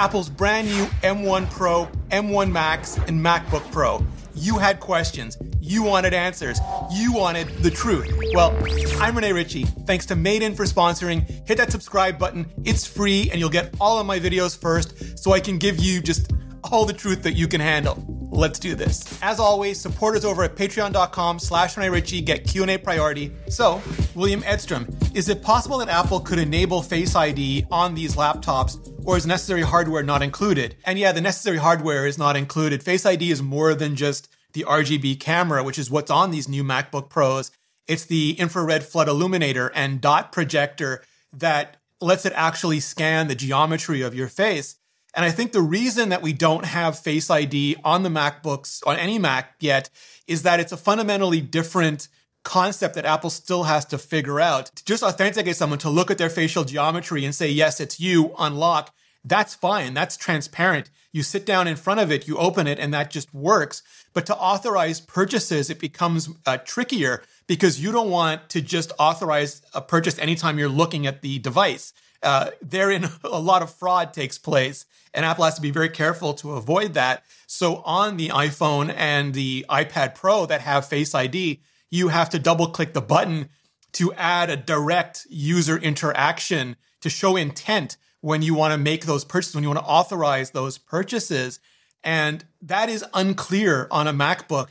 Apple's brand new M1 Pro, M1 Max, and MacBook Pro. You had questions. You wanted answers. You wanted the truth. Well, I'm Rene Ritchie. Thanks to Made In for sponsoring. Hit that subscribe button. It's free and you'll get all of my videos first so I can give you just all the truth that you can handle. Let's do this. As always, supporters over at patreon.com slash Ritchie get Q&A priority. So, William Edstrom, is it possible that Apple could enable Face ID on these laptops or is necessary hardware not included? And yeah, the necessary hardware is not included. Face ID is more than just the RGB camera, which is what's on these new MacBook Pros. It's the infrared flood illuminator and dot projector that lets it actually scan the geometry of your face. And I think the reason that we don't have Face ID on the MacBooks, on any Mac yet, is that it's a fundamentally different concept that Apple still has to figure out. To just authenticate someone to look at their facial geometry and say, yes, it's you, unlock, that's fine. That's transparent. You sit down in front of it, you open it, and that just works. But to authorize purchases, it becomes uh, trickier because you don't want to just authorize a purchase anytime you're looking at the device. Uh, therein, a lot of fraud takes place, and Apple has to be very careful to avoid that. So, on the iPhone and the iPad Pro that have Face ID, you have to double click the button to add a direct user interaction to show intent when you want to make those purchases, when you want to authorize those purchases. And that is unclear on a MacBook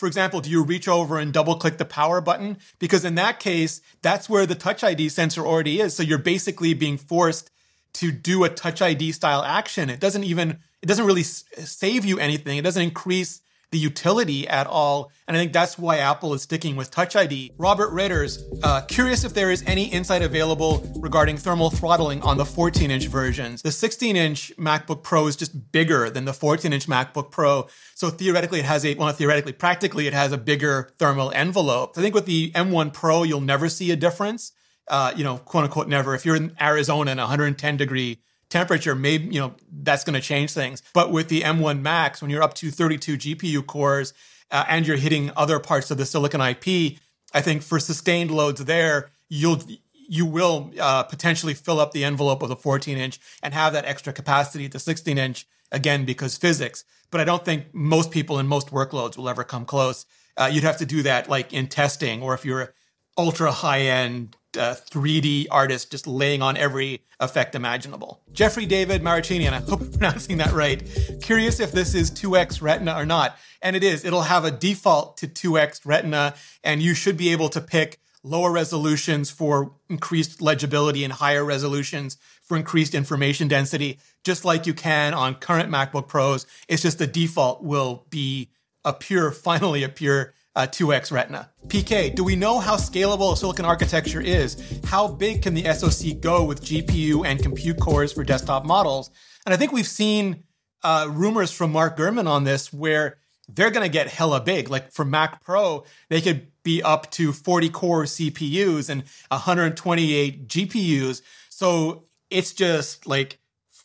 for example, do you reach over and double click the power button? Because in that case, that's where the Touch ID sensor already is. So you're basically being forced to do a Touch ID style action. It doesn't even, it doesn't really save you anything. It doesn't increase the utility at all. And I think that's why Apple is sticking with Touch ID. Robert Ritters, uh, curious if there is any insight available regarding thermal throttling on the 14 inch versions. The 16 inch MacBook Pro is just bigger than the 14 inch MacBook Pro. So theoretically, it has a, well, theoretically, practically, it has a bigger thermal envelope. I think with the M1 Pro, you'll never see a difference. Uh, you know, quote unquote, never. If you're in Arizona in 110 degree temperature, maybe, you know, that's going to change things. But with the M1 Max, when you're up to 32 GPU cores uh, and you're hitting other parts of the silicon IP, I think for sustained loads there, you'll you will uh, potentially fill up the envelope of the 14 inch and have that extra capacity at the 16 inch again because physics. But I don't think most people in most workloads will ever come close. Uh, you'd have to do that like in testing, or if you're ultra high end uh, 3D artist just laying on every effect imaginable. Jeffrey David Maricini, and I hope I'm pronouncing that right. Curious if this is 2x Retina or not. And it is. It'll have a default to 2x Retina, and you should be able to pick lower resolutions for increased legibility and higher resolutions for increased information density, just like you can on current MacBook Pros. It's just the default will be a pure, finally a pure uh, 2x Retina. PK, do we know how scalable a silicon architecture is? How big can the SoC go with GPU and compute cores for desktop models? And I think we've seen uh, rumors from Mark Gurman on this where they're going to get hella big. Like for Mac Pro, they could be up to 40 core CPUs and 128 GPUs. So it's just like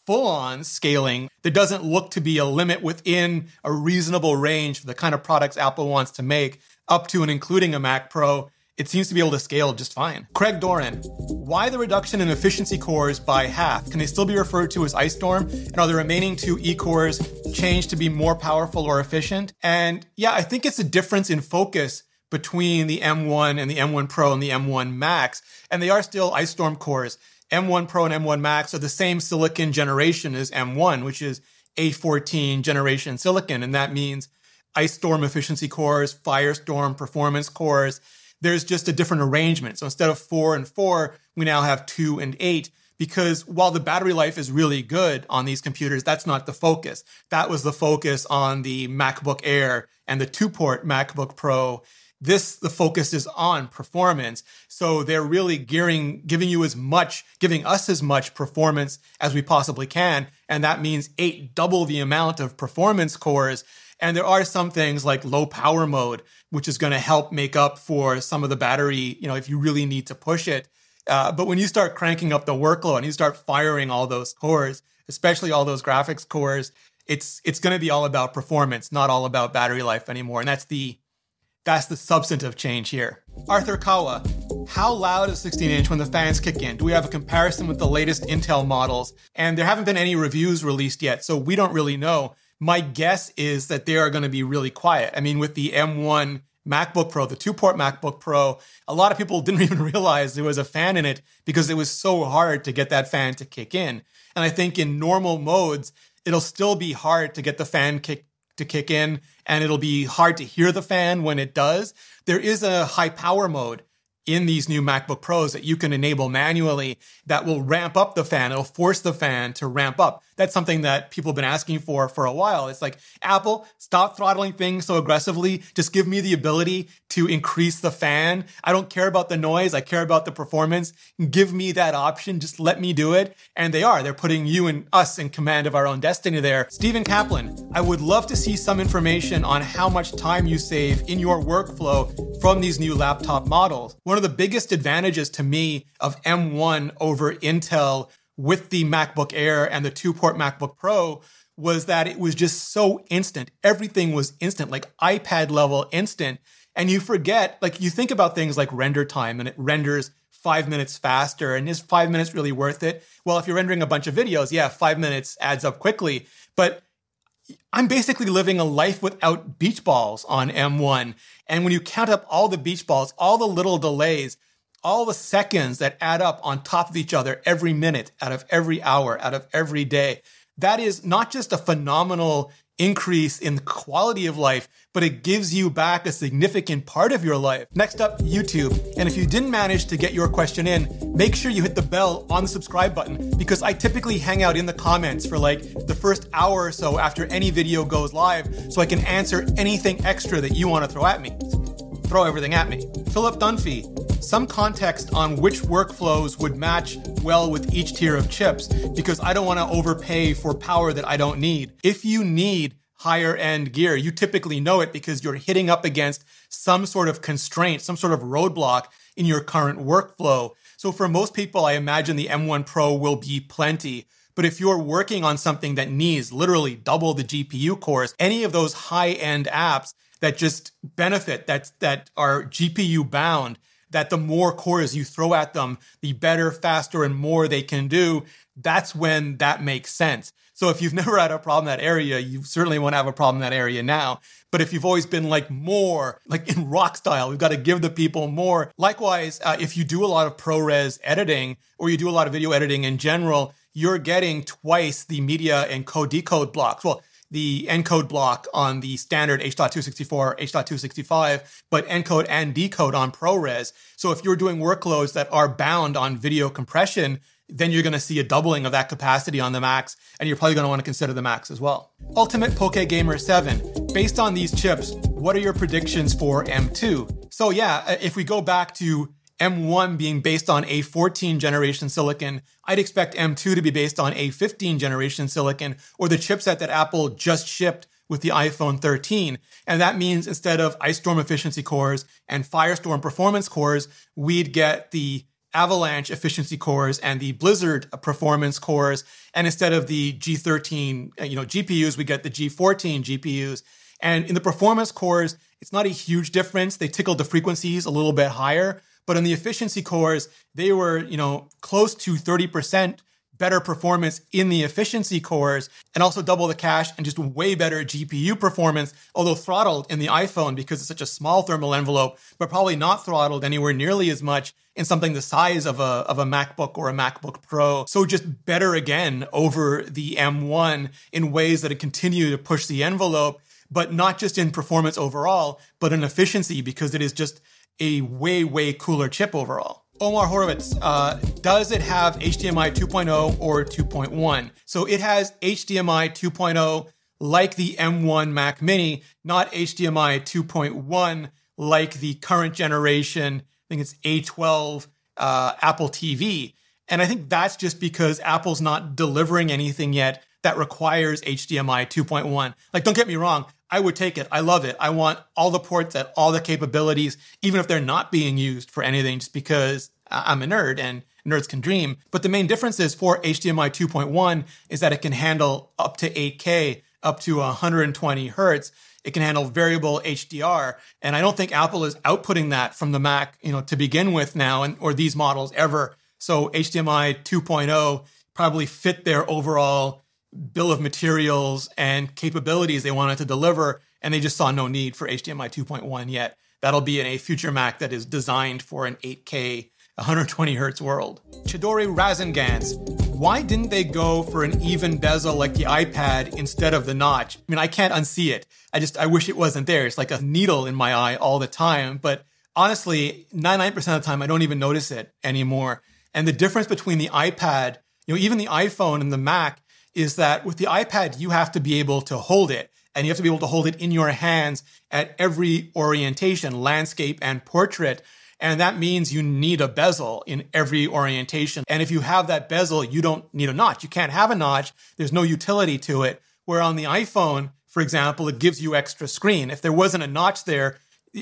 full on scaling. There doesn't look to be a limit within a reasonable range for the kind of products Apple wants to make, up to and including a Mac Pro. It seems to be able to scale just fine. Craig Doran, why the reduction in efficiency cores by half? Can they still be referred to as Ice Storm? And are the remaining two E cores changed to be more powerful or efficient? And yeah, I think it's a difference in focus between the M1 and the M1 Pro and the M1 Max. And they are still Ice Storm cores. M1 Pro and M1 Max are the same silicon generation as M1, which is A14 generation silicon. And that means Ice Storm efficiency cores, Firestorm performance cores. There's just a different arrangement. So instead of four and four, we now have two and eight because while the battery life is really good on these computers, that's not the focus. That was the focus on the MacBook Air and the two port MacBook Pro this, the focus is on performance. So they're really gearing, giving you as much, giving us as much performance as we possibly can. And that means eight, double the amount of performance cores. And there are some things like low power mode, which is going to help make up for some of the battery, you know, if you really need to push it. Uh, but when you start cranking up the workload and you start firing all those cores, especially all those graphics cores, it's it's going to be all about performance, not all about battery life anymore. And that's the That's the substantive change here. Arthur Kawa, how loud is 16 inch when the fans kick in? Do we have a comparison with the latest Intel models? And there haven't been any reviews released yet, so we don't really know. My guess is that they are going to be really quiet. I mean, with the M1 MacBook Pro, the two port MacBook Pro, a lot of people didn't even realize there was a fan in it because it was so hard to get that fan to kick in. And I think in normal modes, it'll still be hard to get the fan kick to kick in and it'll be hard to hear the fan when it does. There is a high power mode in these new MacBook Pros that you can enable manually that will ramp up the fan. It'll force the fan to ramp up. That's something that people have been asking for for a while. It's like, Apple, stop throttling things so aggressively. Just give me the ability to increase the fan. I don't care about the noise. I care about the performance. Give me that option. Just let me do it. And they are. They're putting you and us in command of our own destiny there. Stephen Kaplan, I would love to see some information on how much time you save in your workflow from these new laptop models. One of the biggest advantages to me of M1 over Intel with the MacBook Air and the two port MacBook Pro was that it was just so instant. Everything was instant, like iPad level instant. And you forget, like you think about things like render time and it renders five minutes faster. And is five minutes really worth it? Well, if you're rendering a bunch of videos, yeah, five minutes adds up quickly. But I'm basically living a life without beach balls on M1. And when you count up all the beach balls, all the little delays, all the seconds that add up on top of each other every minute, out of every hour, out of every day. That is not just a phenomenal increase in quality of life, but it gives you back a significant part of your life. Next up, YouTube. And if you didn't manage to get your question in, make sure you hit the bell on the subscribe button because I typically hang out in the comments for like the first hour or so after any video goes live so I can answer anything extra that you want to throw at me. Throw everything at me. Philip Dunphy, some context on which workflows would match well with each tier of chips because I don't want to overpay for power that I don't need. If you need higher end gear, you typically know it because you're hitting up against some sort of constraint, some sort of roadblock in your current workflow. So for most people, I imagine the M1 Pro will be plenty. But if you're working on something that needs literally double the GPU cores, any of those high end apps that just benefit that that are GPU bound that the more cores you throw at them, the better, faster, and more they can do. That's when that makes sense. So if you've never had a problem in that area, you certainly won't have a problem in that area now. But if you've always been like more, like in rock style, we've got to give the people more. Likewise, uh, if you do a lot of ProRes editing or you do a lot of video editing in general, you're getting twice the media encode decode blocks. Well, the encode block on the standard H.264, H.265, but encode and decode on ProRes. So if you're doing workloads that are bound on video compression, then you're going to see a doubling of that capacity on the Max, and you're probably going to want to consider the Max as well. Ultimate Poke Gamer 7. Based on these chips, what are your predictions for M2? So yeah, if we go back to M1 being based on A14 generation silicon, I'd expect M2 to be based on A15 generation silicon or the chipset that Apple just shipped with the iPhone 13. And that means instead of Ice Storm efficiency cores and Firestorm performance cores, we'd get the Avalanche efficiency cores and the Blizzard performance cores. And instead of the G13, uh, you know, GPUs, we get the G14 GPUs. And in the performance cores, it's not a huge difference. They tickle the frequencies a little bit higher, but in the efficiency cores, they were, you know, close to 30% better performance in the efficiency cores and also double the cache and just way better GPU performance, although throttled in the iPhone because it's such a small thermal envelope, but probably not throttled anywhere nearly as much in something the size of a, of a MacBook or a MacBook Pro. So just better again over the M1 in ways that it continue to push the envelope, but not just in performance overall, but in efficiency because it is just a way, way cooler chip overall. Omar Horowitz, uh, does it have HDMI 2.0 or 2.1? So it has HDMI 2.0 like the M1 Mac Mini, not HDMI 2.1 like the current generation, I think it's A12 uh, Apple TV. And I think that's just because Apple's not delivering anything yet that requires HDMI 2.1. Like, don't get me wrong, I would take it. I love it. I want all the ports at all the capabilities, even if they're not being used for anything, just because I'm a nerd and nerds can dream. But the main difference is for HDMI 2.1 is that it can handle up to 8K, up to 120 hertz. It can handle variable HDR. And I don't think Apple is outputting that from the Mac, you know, to begin with now, and or these models ever. So HDMI 2.0 probably fit their overall bill of materials and capabilities they wanted to deliver, and they just saw no need for HDMI 2.1 yet. That'll be in a future Mac that is designed for an 8K 120 hertz world. Chidori Razangans, why didn't they go for an even bezel like the iPad instead of the notch? I mean, I can't unsee it. I just, I wish it wasn't there. It's like a needle in my eye all the time. But honestly, 99% of the time, I don't even notice it anymore. And the difference between the iPad, you know, even the iPhone and the Mac is that with the iPad, you have to be able to hold it and you have to be able to hold it in your hands at every orientation, landscape and portrait. And that means you need a bezel in every orientation. And if you have that bezel, you don't need a notch. You can't have a notch. There's no utility to it. Where on the iPhone, for example, it gives you extra screen. If there wasn't a notch there,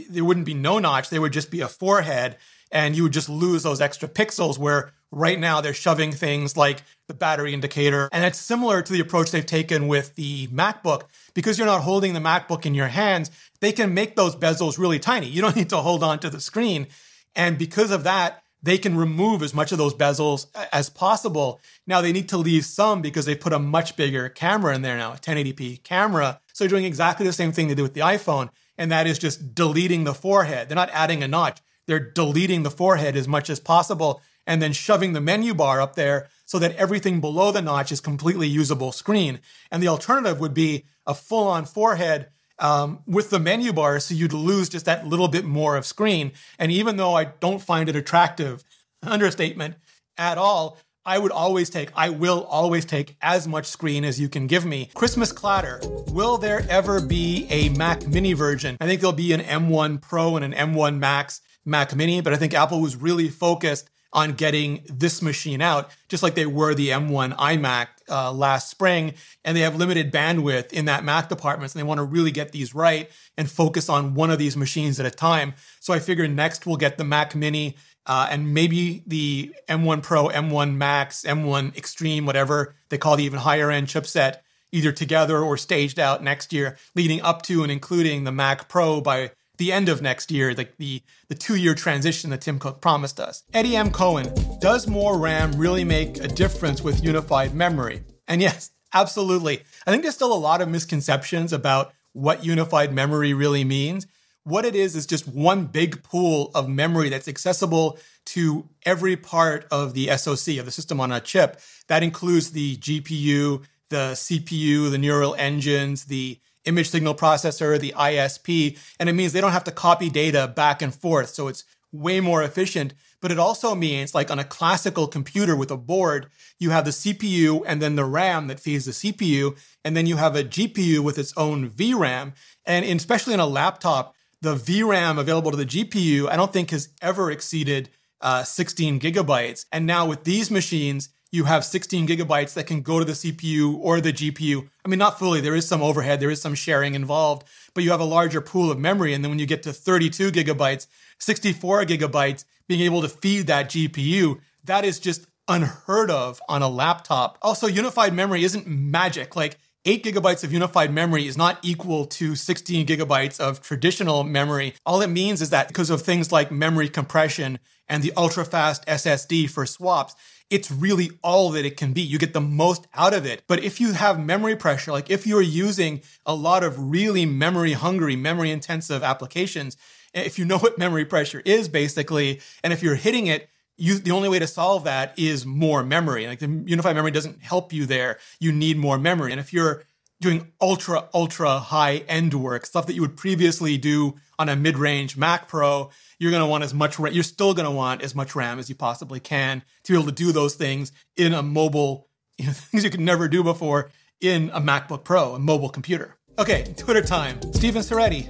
there wouldn't be no notch. There would just be a forehead and you would just lose those extra pixels where right now they're shoving things like the battery indicator. And it's similar to the approach they've taken with the MacBook. Because you're not holding the MacBook in your hands, they can make those bezels really tiny. You don't need to hold on to the screen. And because of that, they can remove as much of those bezels as possible. Now they need to leave some because they put a much bigger camera in there now, a 1080p camera. So they're doing exactly the same thing they did with the iPhone, and that is just deleting the forehead. They're not adding a notch. They're deleting the forehead as much as possible and then shoving the menu bar up there so that everything below the notch is completely usable screen. And the alternative would be a full on forehead um, with the menu bar, so you'd lose just that little bit more of screen. And even though I don't find it attractive, understatement at all, I would always take, I will always take as much screen as you can give me. Christmas Clatter. Will there ever be a Mac Mini version? I think there'll be an M1 Pro and an M1 Max Mac Mini, but I think Apple was really focused on getting this machine out, just like they were the M1 iMac uh, last spring. And they have limited bandwidth in that Mac department. So they want to really get these right and focus on one of these machines at a time. So I figure next we'll get the Mac Mini uh, and maybe the M1 Pro, M1 Max, M1 Extreme, whatever they call the even higher end chipset, either together or staged out next year, leading up to and including the Mac Pro by the end of next year, like the, the two year transition that Tim Cook promised us. Eddie M. Cohen, does more RAM really make a difference with unified memory? And yes, absolutely. I think there's still a lot of misconceptions about what unified memory really means. What it is is just one big pool of memory that's accessible to every part of the SoC, of the system on a chip. That includes the GPU, the CPU, the neural engines, the image signal processor, the ISP, and it means they don't have to copy data back and forth. So it's way more efficient. But it also means, like on a classical computer with a board, you have the CPU and then the RAM that feeds the CPU, and then you have a GPU with its own VRAM. And especially in a laptop, the VRAM available to the GPU, I don't think has ever exceeded uh, 16 gigabytes. And now with these machines, you have 16 gigabytes that can go to the CPU or the GPU. I mean, not fully, there is some overhead, there is some sharing involved, but you have a larger pool of memory. And then when you get to 32 gigabytes, 64 gigabytes, being able to feed that GPU, that is just unheard of on a laptop. Also, unified memory isn't magic. Like, 8 gigabytes of unified memory is not equal to 16 gigabytes of traditional memory. All it means is that because of things like memory compression and the ultra fast SSD for swaps, it's really all that it can be. You get the most out of it. But if you have memory pressure, like if you're using a lot of really memory hungry, memory intensive applications, if you know what memory pressure is basically, and if you're hitting it, you, the only way to solve that is more memory. Like the unified memory doesn't help you there. You need more memory. And if you're doing ultra, ultra high end work, stuff that you would previously do on a mid range Mac Pro, you're going to want as much, you're still going to want as much RAM as you possibly can to be able to do those things in a mobile, you know, things you could never do before in a MacBook Pro, a mobile computer. Okay, Twitter time. Steven Soretti,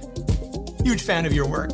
huge fan of your work.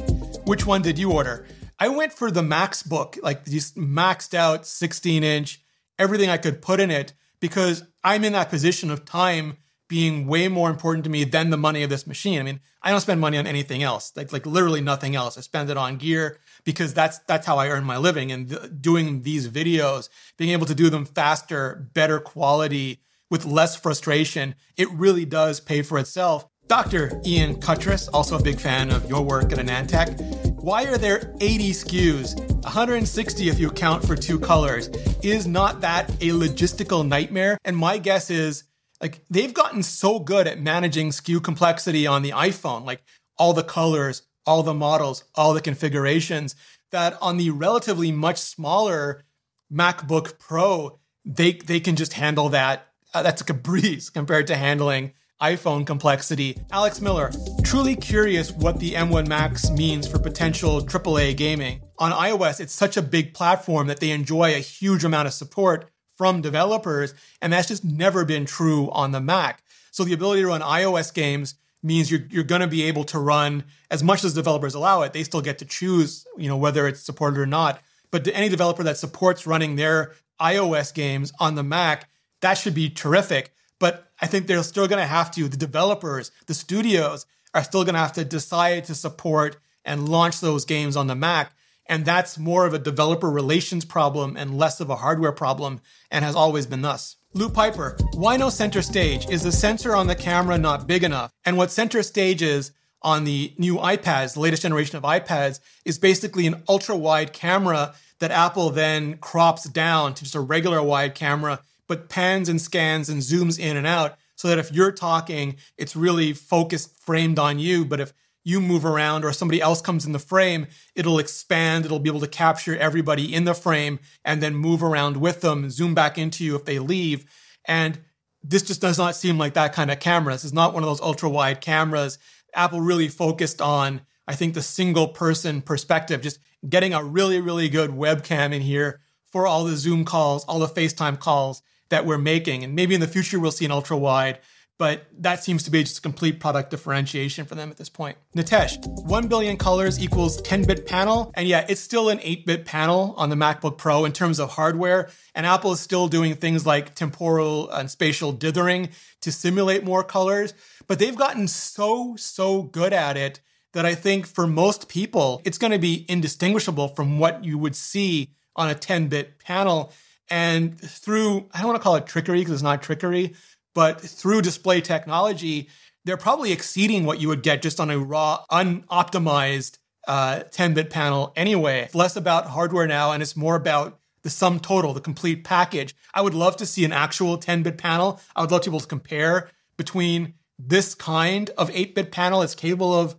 Which one did you order? I went for the Max book, like just maxed out 16 inch, everything I could put in it, because I'm in that position of time being way more important to me than the money of this machine. I mean, I don't spend money on anything else, like like literally nothing else. I spend it on gear because that's that's how I earn my living. And th- doing these videos, being able to do them faster, better quality, with less frustration, it really does pay for itself. Dr. Ian Cutress, also a big fan of your work at AnandTech. Why are there 80 SKUs? 160 if you account for two colors. Is not that a logistical nightmare? And my guess is like they've gotten so good at managing SKU complexity on the iPhone, like all the colors, all the models, all the configurations, that on the relatively much smaller MacBook Pro, they they can just handle that. Uh, that's like a breeze compared to handling iPhone complexity. Alex Miller, truly curious what the M1 Max means for potential AAA gaming. On iOS, it's such a big platform that they enjoy a huge amount of support from developers, and that's just never been true on the Mac. So the ability to run iOS games means you're, you're going to be able to run as much as developers allow it. They still get to choose, you know, whether it's supported or not. But any developer that supports running their iOS games on the Mac, that should be terrific. But I think they're still going to have to, the developers, the studios are still going to have to decide to support and launch those games on the Mac. And that's more of a developer relations problem and less of a hardware problem, and has always been thus. Lou Piper, why no center stage? Is the sensor on the camera not big enough? And what center stage is on the new iPads, the latest generation of iPads, is basically an ultra wide camera that Apple then crops down to just a regular wide camera but pans and scans and zooms in and out so that if you're talking, it's really focused, framed on you. But if you move around or somebody else comes in the frame, it'll expand. It'll be able to capture everybody in the frame and then move around with them, zoom back into you if they leave. And this just does not seem like that kind of camera. This is not one of those ultra wide cameras. Apple really focused on, I think, the single person perspective, just getting a really, really good webcam in here for all the Zoom calls, all the FaceTime calls, that we're making. And maybe in the future we'll see an ultra wide, but that seems to be just a complete product differentiation for them at this point. Nitesh, 1 billion colors equals 10 bit panel. And yeah, it's still an 8 bit panel on the MacBook Pro in terms of hardware. And Apple is still doing things like temporal and spatial dithering to simulate more colors. But they've gotten so, so good at it that I think for most people, it's going to be indistinguishable from what you would see on a 10 bit panel. And through, I don't want to call it trickery because it's not trickery, but through display technology, they're probably exceeding what you would get just on a raw, unoptimized uh, 10 bit panel anyway. It's less about hardware now and it's more about the sum total, the complete package. I would love to see an actual 10 bit panel. I would love to be able to compare between this kind of 8 bit panel that's capable of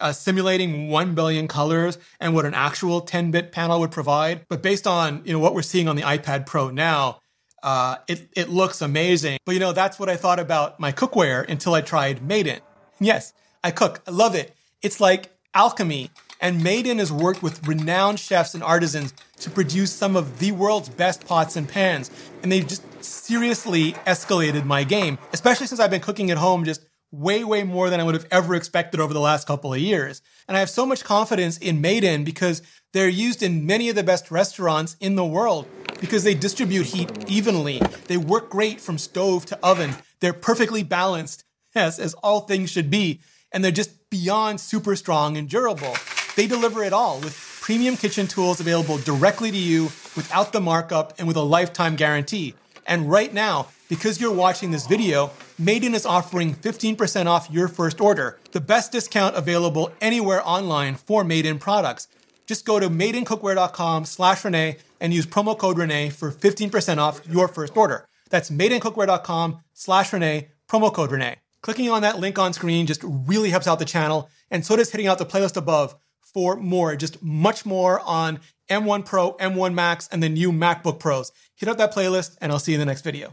uh, simulating 1 billion colors and what an actual 10-bit panel would provide. But based on you know what we're seeing on the iPad Pro now, uh, it, it looks amazing. But you know, that's what I thought about my cookware until I tried Made Yes, I cook. I love it. It's like alchemy. And Made has worked with renowned chefs and artisans to produce some of the world's best pots and pans. And they've just seriously escalated my game, especially since I've been cooking at home just way, way more than I would have ever expected over the last couple of years. And I have so much confidence in Made In because they're used in many of the best restaurants in the world because they distribute heat evenly. They work great from stove to oven. They're perfectly balanced, yes, as all things should be. And they're just beyond super strong and durable. They deliver it all with premium kitchen tools available directly to you without the markup and with a lifetime guarantee. And right now, because you're watching this video, Made In is offering 15% off your first order, the best discount available anywhere online for Made In products. Just go to madeincookware.com slash Rene and use promo code Rene for 15% off your first order. That's madeincookware.com slash Rene, promo code Rene. Clicking on that link on screen just really helps out the channel, and so does hitting out the playlist above for more, just much more on M1 Pro, M1 Max, and the new MacBook Pros. Hit up that playlist, and I'll see you in the next video.